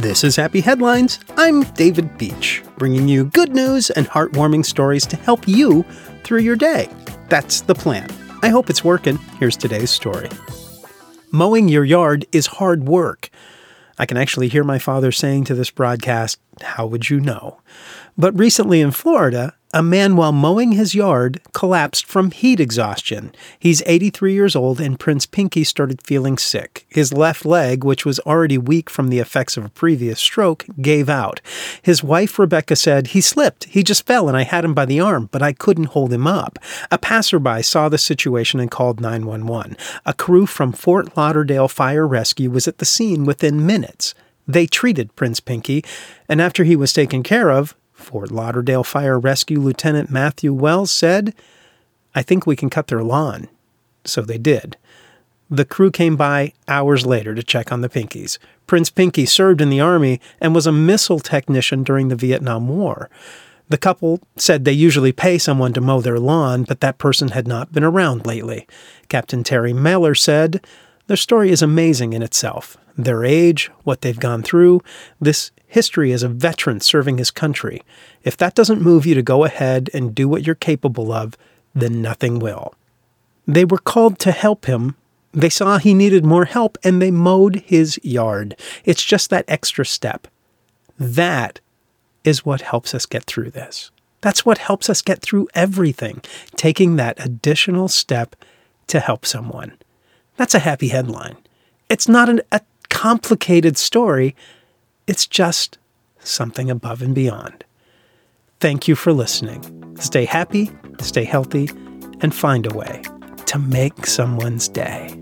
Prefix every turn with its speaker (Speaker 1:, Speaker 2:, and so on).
Speaker 1: This is Happy Headlines. I'm David Beach, bringing you good news and heartwarming stories to help you through your day. That's the plan. I hope it's working. Here's today's story. Mowing your yard is hard work. I can actually hear my father saying to this broadcast, How would you know? But recently in Florida, a man, while mowing his yard, collapsed from heat exhaustion. He's 83 years old, and Prince Pinkney started feeling sick. His left leg, which was already weak from the effects of a previous stroke, gave out. His wife, Rebecca, said, He slipped. He just fell, and I had him by the arm, but I couldn't hold him up. A passerby saw the situation and called 911. A crew from Fort Lauderdale Fire Rescue was at the scene within minutes. They treated Prince Pinkney, and after he was taken care of, Fort Lauderdale Fire Rescue Lieutenant Matthew Wells said, I think we can cut their lawn. So they did. The crew came by hours later to check on the Pinkneys. Prince Pinkney served in the Army and was a missile technician during the Vietnam War. The couple said they usually pay someone to mow their lawn, but that person had not been around lately. Captain Terry Mailer said, Their story is amazing in itself. Their age, what they've gone through, this history as a veteran serving his country. If that doesn't move you to go ahead and do what you're capable of, then nothing will. They were called to help him. They saw he needed more help and they mowed his yard. It's just that extra step. That is what helps us get through this. That's what helps us get through everything, taking that additional step to help someone. That's a happy headline. It's not an, a complicated story, it's just something above and beyond. Thank you for listening. Stay happy, stay healthy, and find a way to make someone's day.